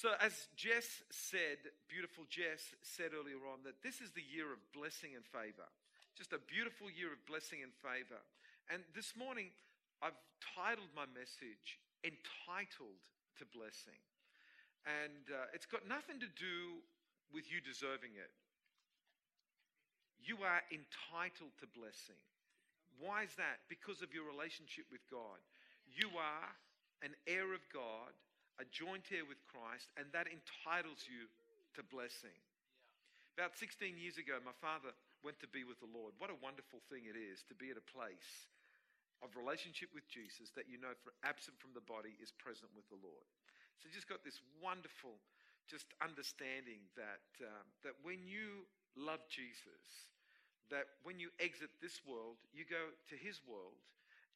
So, as Jess said, beautiful Jess said earlier on, that this is the year of blessing and favor. Just a beautiful year of blessing and favor. And this morning, I've titled my message, Entitled to Blessing. And uh, it's got nothing to do with you deserving it. You are entitled to blessing. Why is that? Because of your relationship with God. You are an heir of God a joint heir with Christ, and that entitles you to blessing. About 16 years ago, my father went to be with the Lord. What a wonderful thing it is to be at a place of relationship with Jesus that you know, for, absent from the body, is present with the Lord. So, just got this wonderful, just understanding that um, that when you love Jesus, that when you exit this world, you go to His world,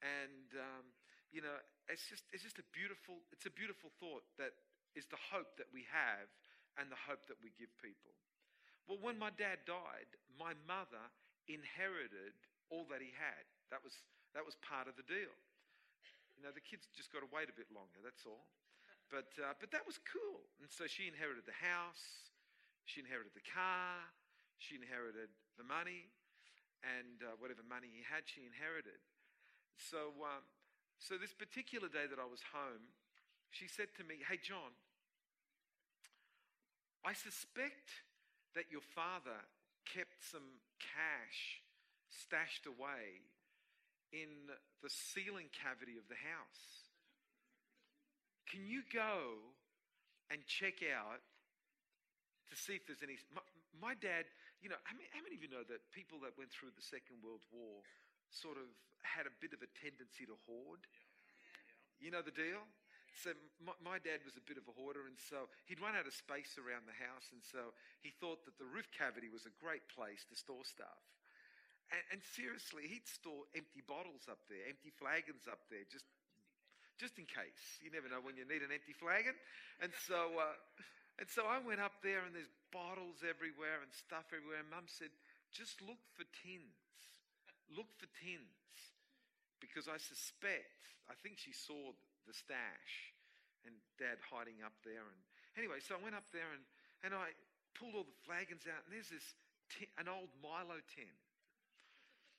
and um, you know, it's just it's just a beautiful it's a beautiful thought that is the hope that we have and the hope that we give people. Well, when my dad died, my mother inherited all that he had. That was that was part of the deal. You know, the kids just got to wait a bit longer. That's all. But uh, but that was cool. And so she inherited the house, she inherited the car, she inherited the money, and uh, whatever money he had, she inherited. So um, so, this particular day that I was home, she said to me, Hey, John, I suspect that your father kept some cash stashed away in the ceiling cavity of the house. Can you go and check out to see if there's any. My, my dad, you know, how many, how many of you know that people that went through the Second World War sort of had a bit of a tendency to hoard. You know the deal? So my, my, dad was a bit of a hoarder, and so he'd run out of space around the house, and so he thought that the roof cavity was a great place to store stuff. And, and seriously, he'd store empty bottles up there, empty flagons up there, just just in case. You never know when you need an empty flagon. And so, uh, and so I went up there, and there's bottles everywhere and stuff everywhere. And Mum said, "Just look for tins." Look for tins because I suspect, I think she saw the stash and dad hiding up there. And anyway, so I went up there and, and I pulled all the flagons out, and there's this tin, an old Milo tin.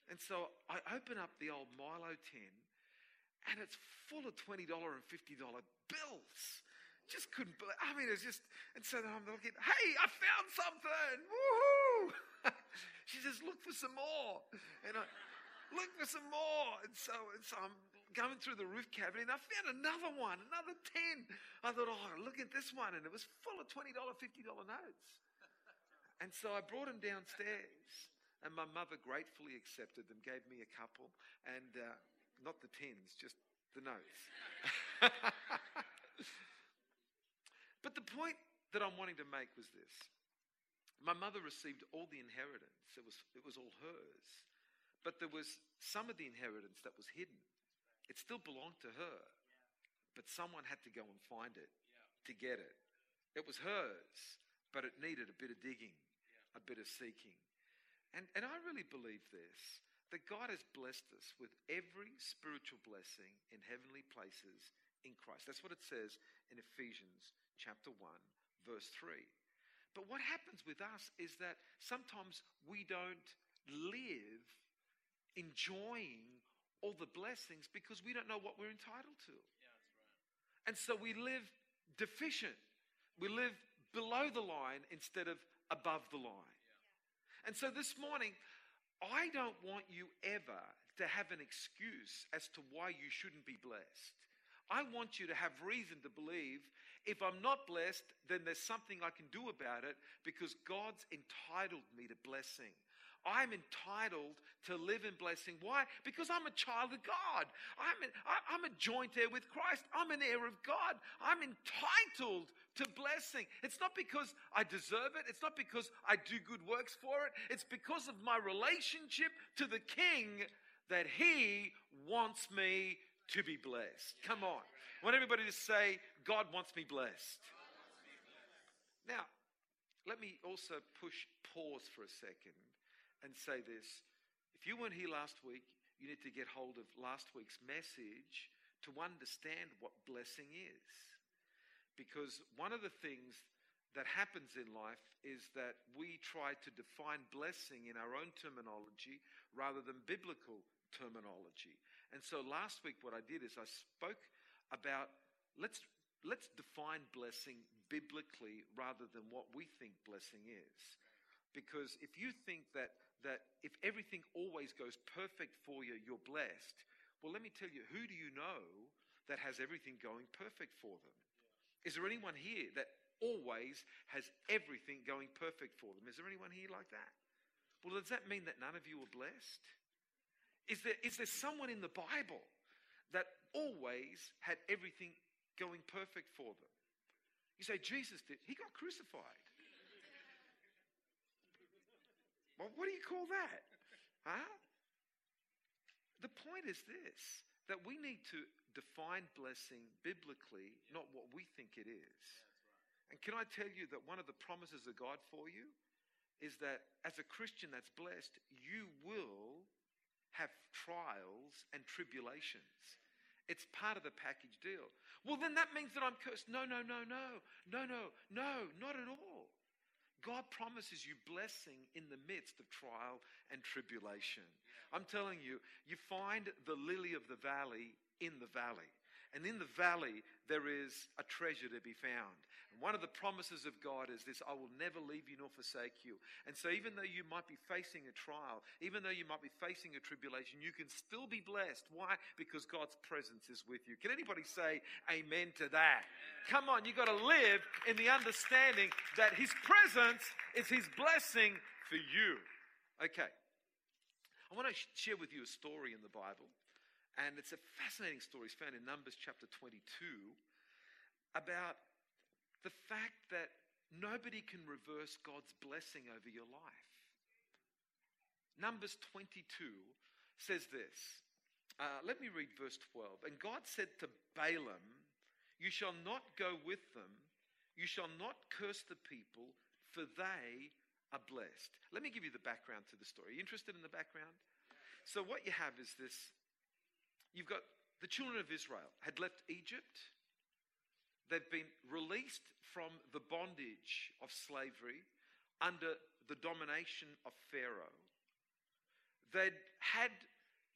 And so I open up the old Milo tin, and it's full of $20 and $50 bills. Just couldn't believe I mean, it's just, and so I'm looking, hey, I found something! Woohoo! she says, look for some more. And I, look for some more. And so, and so I'm going through the roof cavity and I found another one, another 10. I thought, oh, look at this one. And it was full of $20, $50 notes. And so I brought them downstairs. And my mother gratefully accepted them, gave me a couple, and uh, not the tins, just the notes. but the point that I'm wanting to make was this my mother received all the inheritance, it was, it was all hers. But there was some of the inheritance that was hidden. It still belonged to her, but someone had to go and find it to get it. It was hers, but it needed a bit of digging, a bit of seeking. And, and I really believe this that God has blessed us with every spiritual blessing in heavenly places in Christ. That's what it says in Ephesians chapter 1, verse 3. But what happens with us is that sometimes we don't live enjoying all the blessings because we don't know what we're entitled to. Yeah, right. And so we live deficient. We live below the line instead of above the line. Yeah. And so this morning, I don't want you ever to have an excuse as to why you shouldn't be blessed. I want you to have reason to believe if I'm not blessed, then there's something I can do about it because God's entitled me to blessing. I'm entitled to live in blessing. Why? Because I'm a child of God. I'm, a joint heir with Christ. I'm an heir of God. I'm entitled to blessing. It's not because I deserve it. It's not because I do good works for it. It's because of my relationship to the King that He wants me to be blessed. Come on. I want everybody to say, God wants me blessed. Now, let me also push pause for a second and say this. If you weren't here last week, you need to get hold of last week's message to understand what blessing is. Because one of the things that happens in life is that we try to define blessing in our own terminology rather than biblical terminology. And so last week, what I did is I spoke about let's, let's define blessing biblically rather than what we think blessing is. Because if you think that, that if everything always goes perfect for you, you're blessed, well, let me tell you, who do you know that has everything going perfect for them? Is there anyone here that always has everything going perfect for them? Is there anyone here like that? Well, does that mean that none of you are blessed? Is there, is there someone in the Bible that always had everything going perfect for them? You say, Jesus did. He got crucified. Well, what do you call that? Huh? The point is this that we need to define blessing biblically, not what we think it is. And can I tell you that one of the promises of God for you is that as a Christian that's blessed, you will have trials and tribulations. It's part of the package deal. Well, then that means that I'm cursed. No, no, no, no. No, no, no, not at all. God promises you blessing in the midst of trial and tribulation. I'm telling you, you find the lily of the valley in the valley. And in the valley, there is a treasure to be found. One of the promises of God is this I will never leave you nor forsake you. And so, even though you might be facing a trial, even though you might be facing a tribulation, you can still be blessed. Why? Because God's presence is with you. Can anybody say amen to that? Come on, you've got to live in the understanding that His presence is His blessing for you. Okay. I want to share with you a story in the Bible. And it's a fascinating story. It's found in Numbers chapter 22 about the fact that nobody can reverse God's blessing over your life. Numbers 22 says this. Uh, let me read verse 12. And God said to Balaam, You shall not go with them, you shall not curse the people, for they are blessed. Let me give you the background to the story. Are you interested in the background? So, what you have is this you've got the children of Israel had left Egypt They've been released from the bondage of slavery under the domination of Pharaoh. They'd had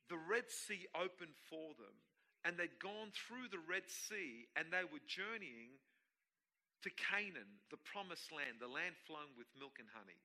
the Red Sea open for them, and they'd gone through the Red Sea, and they were journeying to Canaan, the promised land, the land flowing with milk and honey.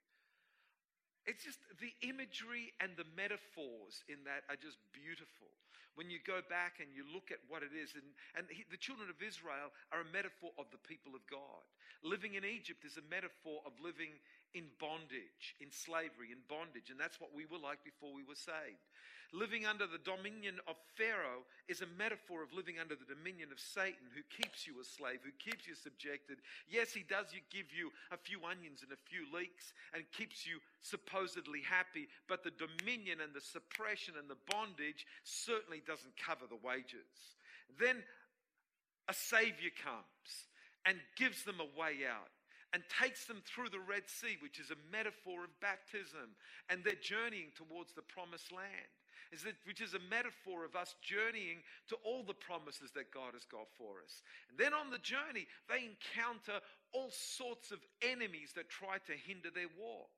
It's just the imagery and the metaphors in that are just beautiful when you go back and you look at what it is. And, and he, the children of Israel are a metaphor of the people of God. Living in Egypt is a metaphor of living in bondage, in slavery, in bondage. And that's what we were like before we were saved. Living under the dominion of Pharaoh is a metaphor of living under the dominion of Satan, who keeps you a slave, who keeps you subjected. Yes, he does give you a few onions and a few leeks and keeps you supposedly happy, but the dominion and the suppression and the bondage certainly doesn't cover the wages. Then a savior comes and gives them a way out and takes them through the Red Sea, which is a metaphor of baptism, and they're journeying towards the promised land which is a metaphor of us journeying to all the promises that God has got for us. And then on the journey, they encounter all sorts of enemies that try to hinder their walk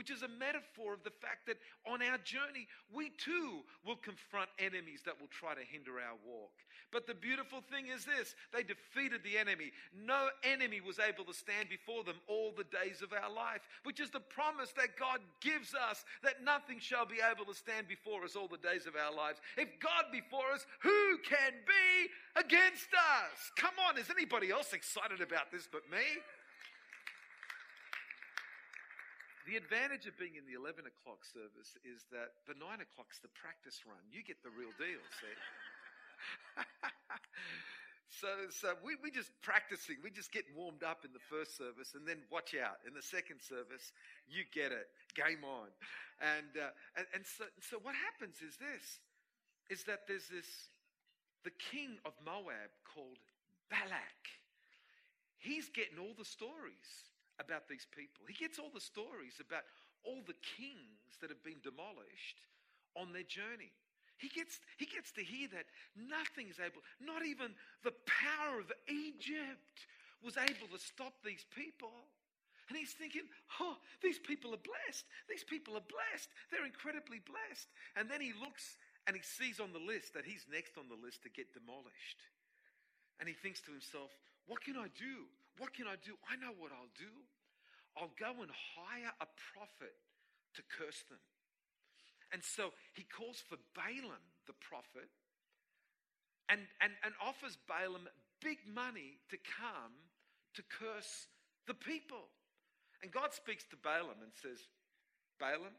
which is a metaphor of the fact that on our journey, we too will confront enemies that will try to hinder our walk. But the beautiful thing is this they defeated the enemy. No enemy was able to stand before them all the days of our life, which is the promise that God gives us that nothing shall be able to stand before us all the days of our lives. If God before us, who can be against us? Come on, is anybody else excited about this but me? The advantage of being in the 11 o'clock service is that the 9 o'clock's the practice run. You get the real deal, see? so so we, we just practicing. We just get warmed up in the first service and then watch out. In the second service, you get it. Game on. And, uh, and, and so, so what happens is this, is that there's this, the king of Moab called Balak. He's getting all the stories about these people. He gets all the stories about all the kings that have been demolished on their journey. He gets, he gets to hear that nothing is able, not even the power of Egypt was able to stop these people. And he's thinking, oh, these people are blessed. These people are blessed. They're incredibly blessed. And then he looks and he sees on the list that he's next on the list to get demolished. And he thinks to himself, what can I do? What can I do? I know what I'll do. I'll go and hire a prophet to curse them. And so he calls for Balaam, the prophet, and, and, and offers Balaam big money to come to curse the people. And God speaks to Balaam and says, Balaam,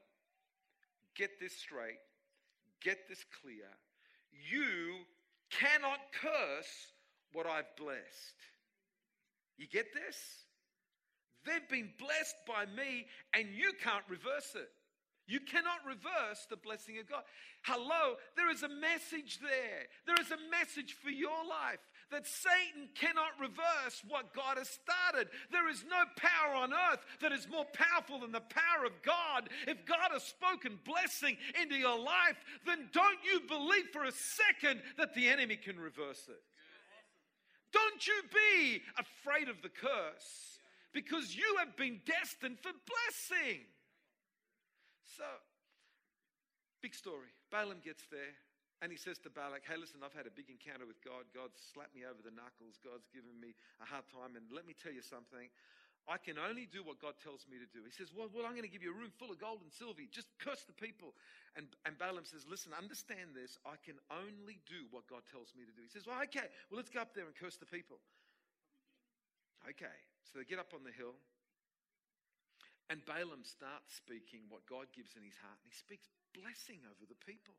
get this straight, get this clear. You cannot curse what I've blessed. You get this? They've been blessed by me, and you can't reverse it. You cannot reverse the blessing of God. Hello, there is a message there. There is a message for your life that Satan cannot reverse what God has started. There is no power on earth that is more powerful than the power of God. If God has spoken blessing into your life, then don't you believe for a second that the enemy can reverse it. Don't you be afraid of the curse because you have been destined for blessing. So, big story. Balaam gets there and he says to Balak, Hey, listen, I've had a big encounter with God. God's slapped me over the knuckles. God's given me a hard time. And let me tell you something. I can only do what God tells me to do. He says, Well, well I'm going to give you a room full of gold and silver. Just curse the people. And, and Balaam says, Listen, understand this. I can only do what God tells me to do. He says, Well, okay, well, let's go up there and curse the people. Okay, so they get up on the hill. And Balaam starts speaking what God gives in his heart. And he speaks blessing over the people.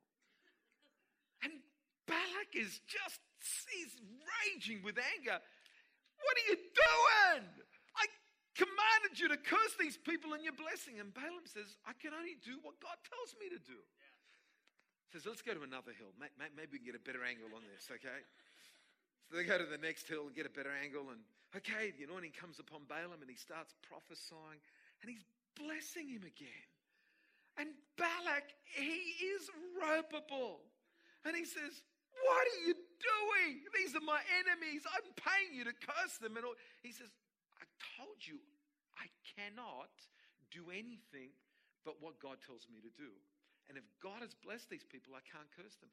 And Balak is just, he's raging with anger. What are you doing? Commanded you to curse these people and you're blessing. And Balaam says, I can only do what God tells me to do. Yeah. Says, let's go to another hill. Maybe we can get a better angle on this, okay? So they go to the next hill and get a better angle. And okay, the anointing comes upon Balaam and he starts prophesying and he's blessing him again. And Balak, he is ropeable. And he says, What are you doing? These are my enemies. I'm paying you to curse them. And all. he says, told you I cannot do anything but what God tells me to do. And if God has blessed these people, I can't curse them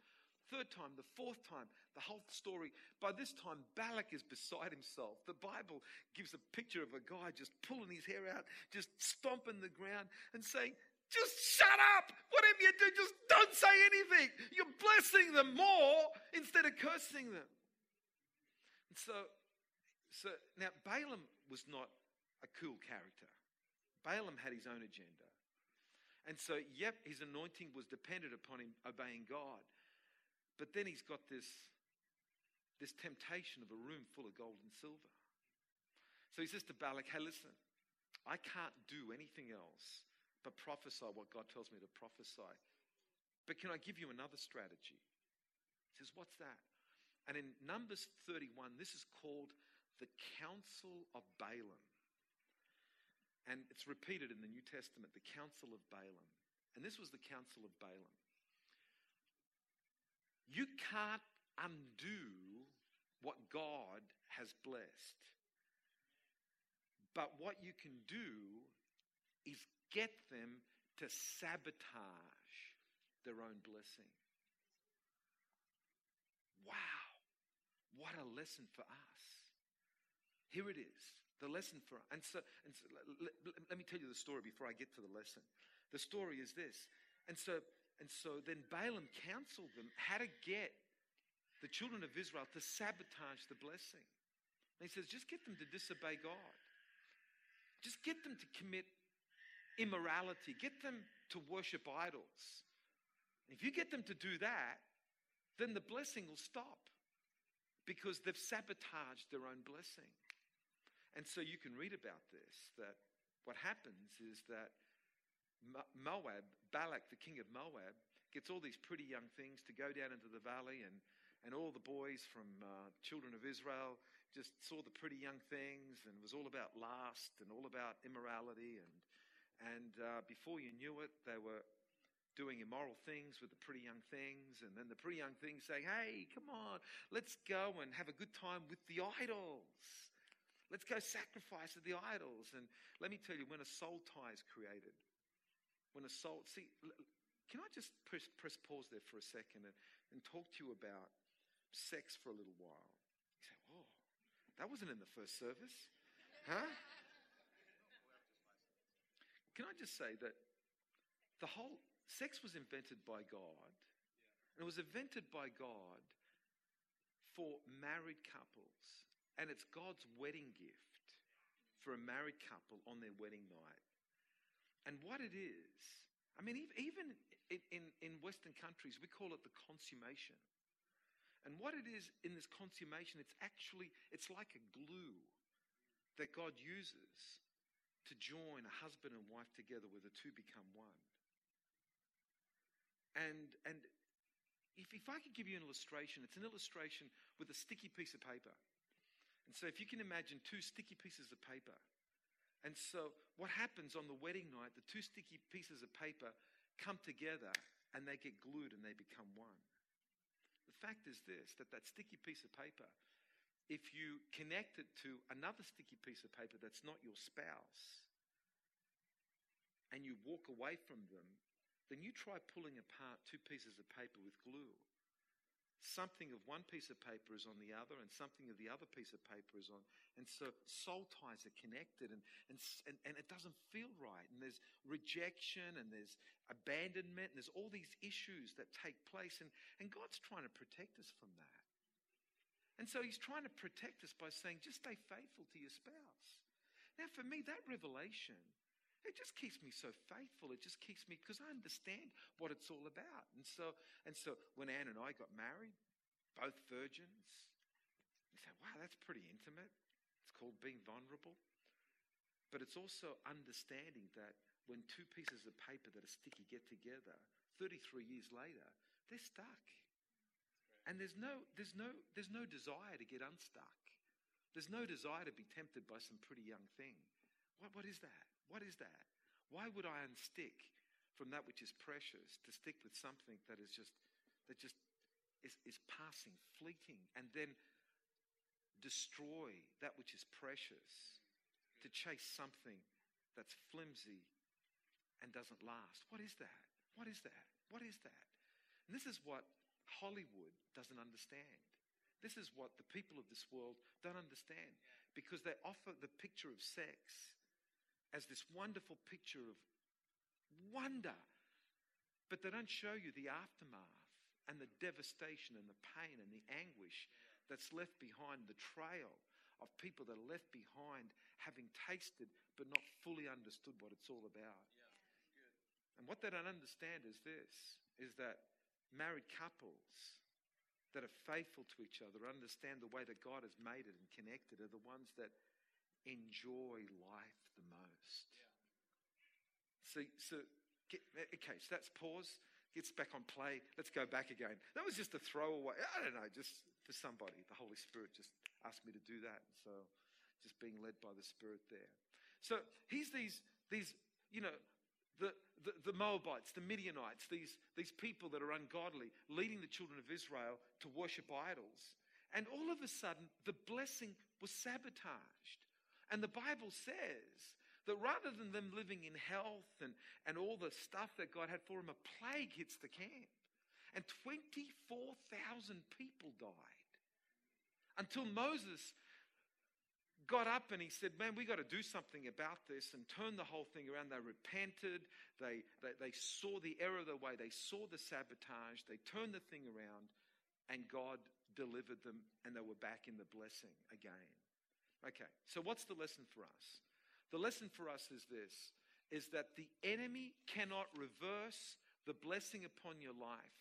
third time, the fourth time, the whole story. By this time, Balak is beside himself. The Bible gives a picture of a guy just pulling his hair out, just stomping the ground and saying, just shut up. Whatever you do, just don't say anything. You're blessing them more instead of cursing them. And so, so now Balaam was not a cool character. Balaam had his own agenda. And so, yep, his anointing was dependent upon him obeying God. But then he's got this, this temptation of a room full of gold and silver. So he says to Balak, Hey, listen, I can't do anything else but prophesy what God tells me to prophesy. But can I give you another strategy? He says, What's that? And in Numbers 31, this is called the Counsel of Balaam. And it's repeated in the New Testament, the Counsel of Balaam. And this was the Counsel of Balaam. You can't undo what God has blessed. But what you can do is get them to sabotage their own blessing. Wow, what a lesson for us. Here it is, the lesson for us. And so, and so let, let, let me tell you the story before I get to the lesson. The story is this. And so and so then Balaam counseled them how to get the children of Israel to sabotage the blessing. And he says, just get them to disobey God. Just get them to commit immorality. Get them to worship idols. If you get them to do that, then the blessing will stop because they've sabotaged their own blessing. And so you can read about this that what happens is that Moab, Balak, the king of Moab, gets all these pretty young things to go down into the valley, and, and all the boys from uh, children of Israel just saw the pretty young things, and it was all about lust and all about immorality. And, and uh, before you knew it, they were doing immoral things with the pretty young things, and then the pretty young things saying, Hey, come on, let's go and have a good time with the idols. Let's go sacrifice to the idols. And let me tell you, when a soul tie is created, when a soul, see, can I just press, press pause there for a second and, and talk to you about sex for a little while? You say, whoa, that wasn't in the first service. Huh? Can I just say that the whole sex was invented by God, and it was invented by God for married couples, and it's God's wedding gift for a married couple on their wedding night. And what it is, I mean, even in, in, Western countries, we call it the consummation. And what it is in this consummation, it's actually, it's like a glue that God uses to join a husband and wife together where the two become one. And, and if, if I could give you an illustration, it's an illustration with a sticky piece of paper. And so if you can imagine two sticky pieces of paper, and so, what happens on the wedding night, the two sticky pieces of paper come together and they get glued and they become one. The fact is this that that sticky piece of paper, if you connect it to another sticky piece of paper that's not your spouse, and you walk away from them, then you try pulling apart two pieces of paper with glue something of one piece of paper is on the other and something of the other piece of paper is on and so soul ties are connected and, and, and, and it doesn't feel right. And there's rejection and there's abandonment and there's all these issues that take place and, and god's trying to protect us from that. And so he's trying to protect us by saying just stay faithful to your spouse. Now for me that revelation it just keeps me so faithful. It just keeps me because I understand what it's all about. And so, and so when Anne and I got married, both virgins, you say, wow, that's pretty intimate. It's called being vulnerable. But it's also understanding that when two pieces of paper that are sticky get together, 33 years later, they're stuck. And there's no, there's, no, there's no desire to get unstuck. There's no desire to be tempted by some pretty young thing. What, what is that? What is that? Why would I unstick from that which is precious to stick with something that is just that just is, is passing, fleeting, and then destroy that which is precious to chase something that's flimsy and doesn't last? What is that? What is that? What is that? And this is what Hollywood doesn't understand. This is what the people of this world don't understand because they offer the picture of sex as this wonderful picture of wonder, but they don't show you the aftermath and the devastation and the pain and the anguish that's left behind, the trail of people that are left behind having tasted but not fully understood what it's all about. Yeah, and what they don't understand is this is that married couples that are faithful to each other understand the way that God has made it and connected are the ones that enjoy life Yeah. So, so get, okay, so that's pause. Gets back on play. Let's go back again. That was just a throwaway. I don't know, just for somebody. The Holy Spirit just asked me to do that. So, just being led by the Spirit there. So, he's these, these you know, the, the, the, Moabites, the Midianites, these, these people that are ungodly, leading the children of Israel to worship idols. And all of a sudden, the blessing was sabotaged. And the Bible says that rather than them living in health and, and all the stuff that God had for them, a plague hits the camp. And 24,000 people died. Until Moses got up and he said, Man, we got to do something about this and turn the whole thing around. They repented. They, they, they saw the error of the way. They saw the sabotage. They turned the thing around and God delivered them and they were back in the blessing again. Okay, so what's the lesson for us? The lesson for us is this is that the enemy cannot reverse the blessing upon your life,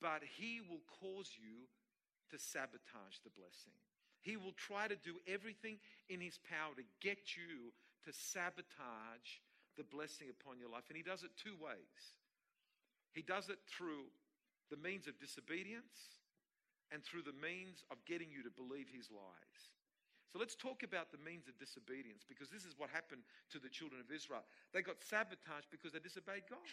but he will cause you to sabotage the blessing. He will try to do everything in his power to get you to sabotage the blessing upon your life. And he does it two ways. He does it through the means of disobedience and through the means of getting you to believe his lies. So let's talk about the means of disobedience because this is what happened to the children of Israel. They got sabotaged because they disobeyed God.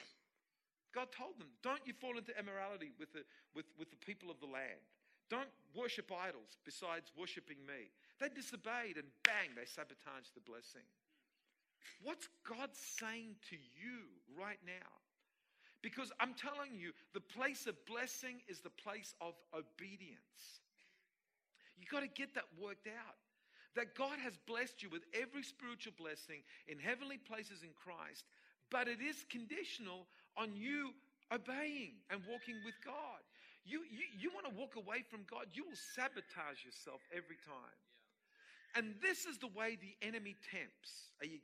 God told them, don't you fall into immorality with the, with, with the people of the land. Don't worship idols besides worshiping me. They disobeyed and bang, they sabotaged the blessing. What's God saying to you right now? Because I'm telling you, the place of blessing is the place of obedience. You've got to get that worked out. That God has blessed you with every spiritual blessing in heavenly places in Christ, but it is conditional on you obeying and walking with God. You, you, you want to walk away from God, you will sabotage yourself every time. And this is the way the enemy tempts. You,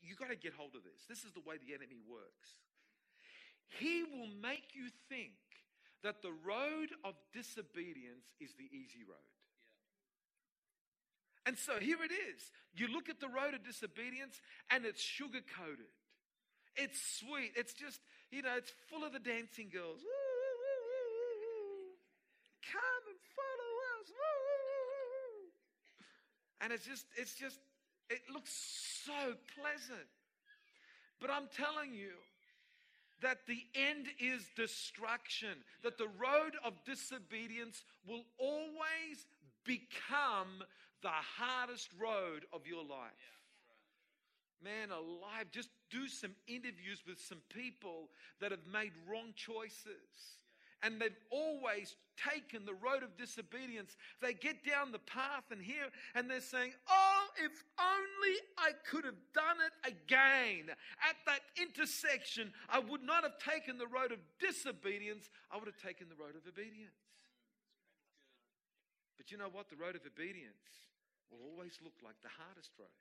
you got to get hold of this. This is the way the enemy works. He will make you think that the road of disobedience is the easy road. And so here it is. You look at the road of disobedience and it's sugar coated. It's sweet. It's just, you know, it's full of the dancing girls. Come and follow us. And it's just, it's just, it looks so pleasant. But I'm telling you, that the end is destruction, that the road of disobedience will always become the hardest road of your life. Man alive, just do some interviews with some people that have made wrong choices and they've always taken the road of disobedience. They get down the path and here, and they're saying, Oh, if only I could have done it again. At that intersection, I would not have taken the road of disobedience, I would have taken the road of obedience. But you know what? The road of obedience will always look like the hardest road.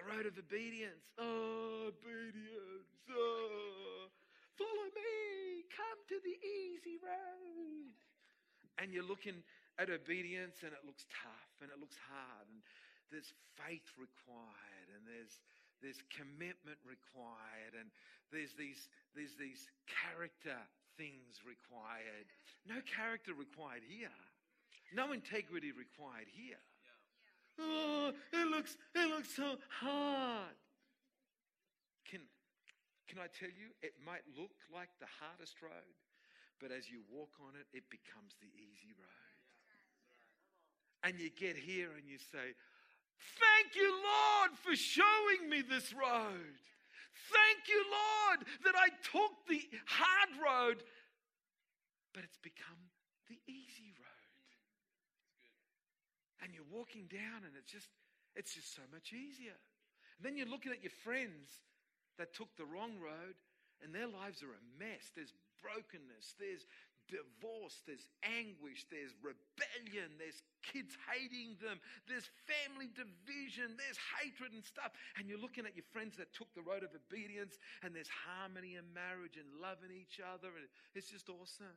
The road of obedience. Oh, obedience. Oh, follow me come to the easy road. And you're looking at obedience and it looks tough and it looks hard and there's faith required and there's there's commitment required and there's these there's these character things required. No character required here. No integrity required here. Oh, it looks it looks so hard. Can can I tell you, it might look like the hardest road, but as you walk on it, it becomes the easy road. And you get here and you say, Thank you, Lord, for showing me this road. Thank you, Lord, that I took the hard road, but it's become the easy road. And you're walking down and it's just it's just so much easier. And then you're looking at your friends that took the wrong road and their lives are a mess. There's brokenness, there's divorce, there's anguish, there's rebellion, there's kids hating them, there's family division, there's hatred and stuff. And you're looking at your friends that took the road of obedience, and there's harmony in marriage and loving each other, and it's just awesome.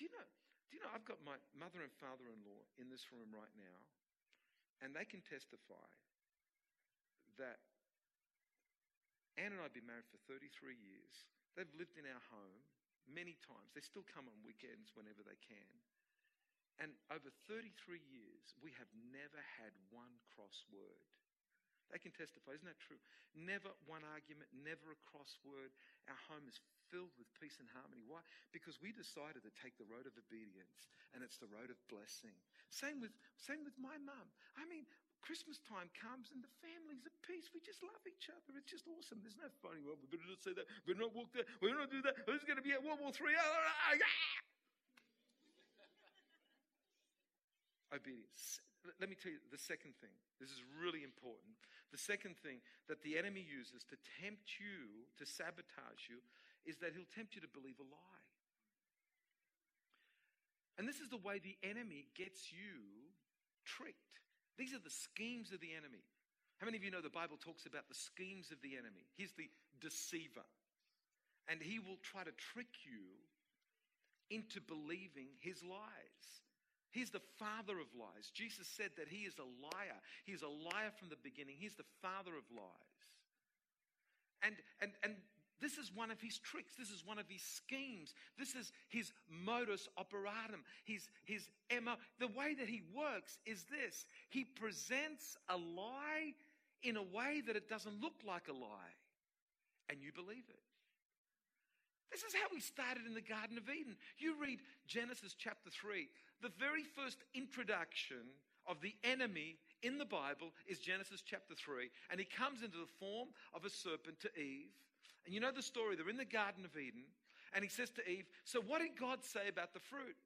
Do you know? Do you know I've got my mother and father-in-law in this room right now, and they can testify that Anne and I have been married for 33 years. They've lived in our home many times. They still come on weekends whenever they can. And over 33 years, we have never had one cross word. They can testify, isn't that true? Never one argument, never a cross word. Our home is filled with peace and harmony. Why? Because we decided to take the road of obedience, and it's the road of blessing. Same with, same with my mum. I mean, Christmas time comes and the family's at peace. We just love each other. It's just awesome. There's no funny, well, we better not say that. We better not walk there. We better not do that. Who's going to be at World War III? Ah, ah, ah, obedience. Let me tell you the second thing. This is really important. The second thing that the enemy uses to tempt you, to sabotage you, is that he'll tempt you to believe a lie. And this is the way the enemy gets you tricked. These are the schemes of the enemy. How many of you know the Bible talks about the schemes of the enemy? He's the deceiver. And he will try to trick you into believing his lies. He's the father of lies. Jesus said that he is a liar. He's a liar from the beginning. He's the father of lies. And, and, and this is one of his tricks. This is one of his schemes. This is his modus operandum, his, his MO. The way that he works is this he presents a lie in a way that it doesn't look like a lie, and you believe it. This is how we started in the Garden of Eden. You read Genesis chapter 3. The very first introduction of the enemy in the Bible is Genesis chapter 3. And he comes into the form of a serpent to Eve. And you know the story. They're in the Garden of Eden. And he says to Eve, So what did God say about the fruit?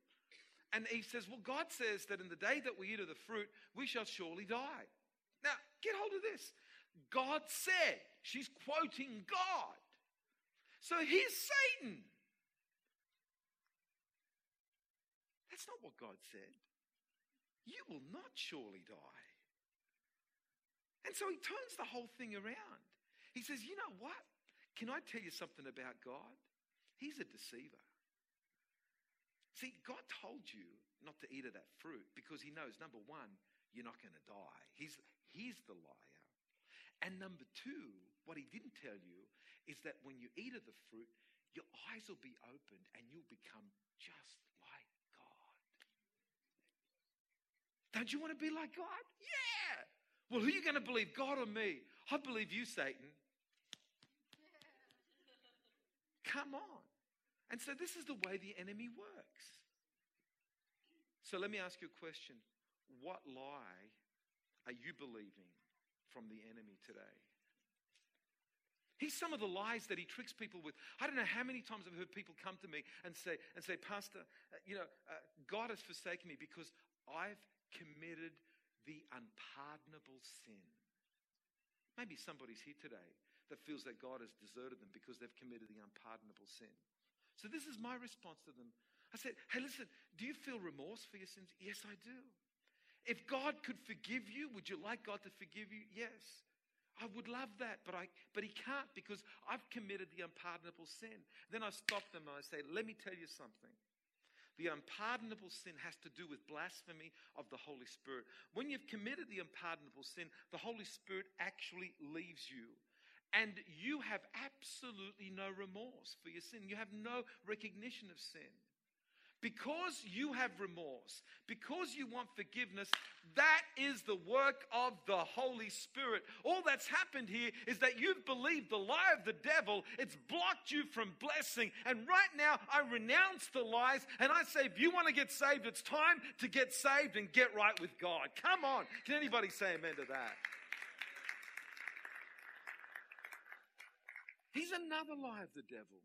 And Eve says, Well, God says that in the day that we eat of the fruit, we shall surely die. Now, get hold of this. God said, she's quoting God. So here's Satan. That's not what God said. You will not surely die. And so he turns the whole thing around. He says, You know what? Can I tell you something about God? He's a deceiver. See, God told you not to eat of that fruit because he knows, number one, you're not going to die. He's, he's the liar. And number two, what he didn't tell you is that when you eat of the fruit, your eyes will be opened and you'll become just like God. Don't you want to be like God? Yeah. Well, who are you going to believe, God or me? I believe you, Satan. Come on. And so this is the way the enemy works. So let me ask you a question. What lie are you believing from the enemy today? He's some of the lies that he tricks people with. I don't know how many times I've heard people come to me and say, and say Pastor, uh, you know, uh, God has forsaken me because I've committed the unpardonable sin. Maybe somebody's here today that feels that God has deserted them because they've committed the unpardonable sin. So this is my response to them. I said, Hey, listen, do you feel remorse for your sins? Yes, I do. If God could forgive you, would you like God to forgive you? Yes. I would love that, but I but he can't because I've committed the unpardonable sin. Then I stop them and I say, let me tell you something. The unpardonable sin has to do with blasphemy of the Holy Spirit. When you've committed the unpardonable sin, the Holy Spirit actually leaves you. And you have absolutely no remorse for your sin. You have no recognition of sin. Because you have remorse, because you want forgiveness, that is the work of the Holy Spirit. All that's happened here is that you've believed the lie of the devil. It's blocked you from blessing. And right now, I renounce the lies and I say, if you want to get saved, it's time to get saved and get right with God. Come on. Can anybody say amen to that? He's another lie of the devil.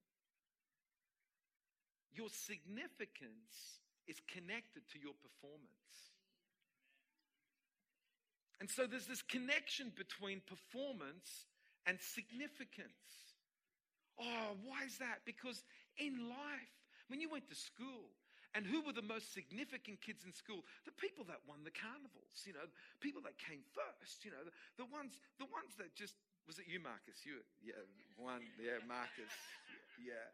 Your significance is connected to your performance. And so there's this connection between performance and significance. Oh, why is that? Because in life, when you went to school, and who were the most significant kids in school? The people that won the carnivals, you know, people that came first, you know, the, the ones, the ones that just was it you, Marcus? You, yeah, one, yeah, Marcus, yeah.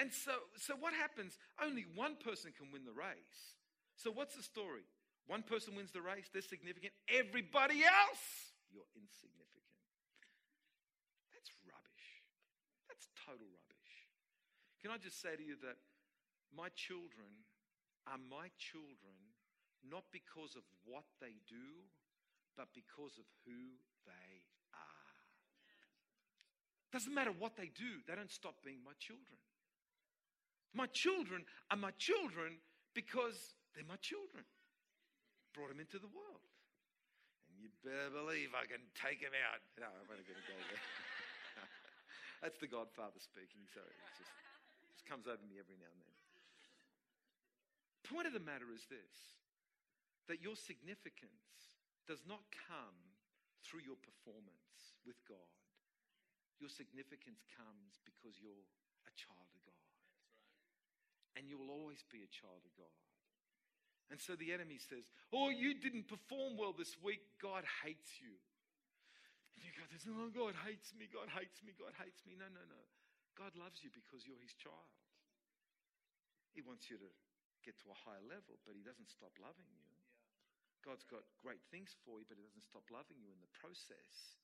And so, so what happens? Only one person can win the race. So what's the story? One person wins the race, they're significant. Everybody else, you're insignificant. That's rubbish. That's total rubbish. Can I just say to you that my children are my children not because of what they do, but because of who they are. Doesn't matter what they do, they don't stop being my children. My children are my children because they're my children. Brought them into the world. And you better believe I can take them out. No, I'm not going to go there. That's the Godfather speaking. So it just, just comes over me every now and then. The point of the matter is this that your significance does not come through your performance with God. Your significance comes because you're a child of God and you will always be a child of God. And so the enemy says, Oh, you didn't perform well this week. God hates you. And you go, Oh, God hates me. God hates me. God hates me. No, no, no. God loves you because you're his child. He wants you to get to a higher level, but he doesn't stop loving you. God's got great things for you, but he doesn't stop loving you in the process.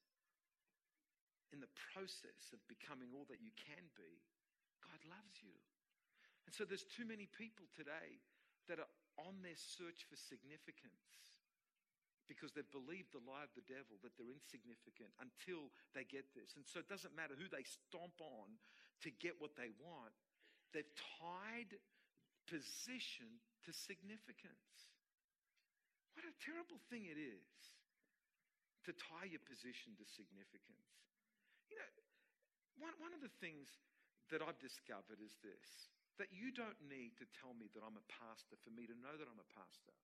In the process of becoming all that you can be, God loves you. And so there's too many people today that are on their search for significance because they've believed the lie of the devil that they're insignificant until they get this. And so it doesn't matter who they stomp on to get what they want. They've tied position to significance. What a terrible thing it is to tie your position to significance. You know, one, one of the things that I've discovered is this that you don't need to tell me that I'm a pastor for me to know that I'm a pastor.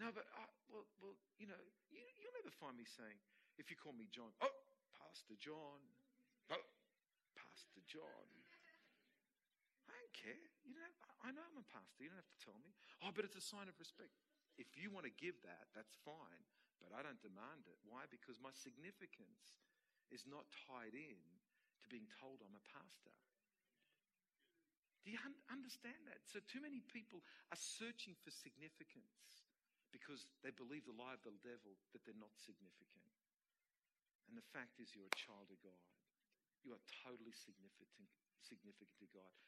No, but, uh, well, well, you know, you, you'll never find me saying, if you call me John, oh, Pastor John, oh, Pastor John. Care. You don't have, I know I'm a pastor. You don't have to tell me. Oh, but it's a sign of respect. If you want to give that, that's fine, but I don't demand it. Why? Because my significance is not tied in to being told I'm a pastor. Do you un- understand that? So, too many people are searching for significance because they believe the lie of the devil that they're not significant. And the fact is, you're a child of God. You are totally significant, significant to God.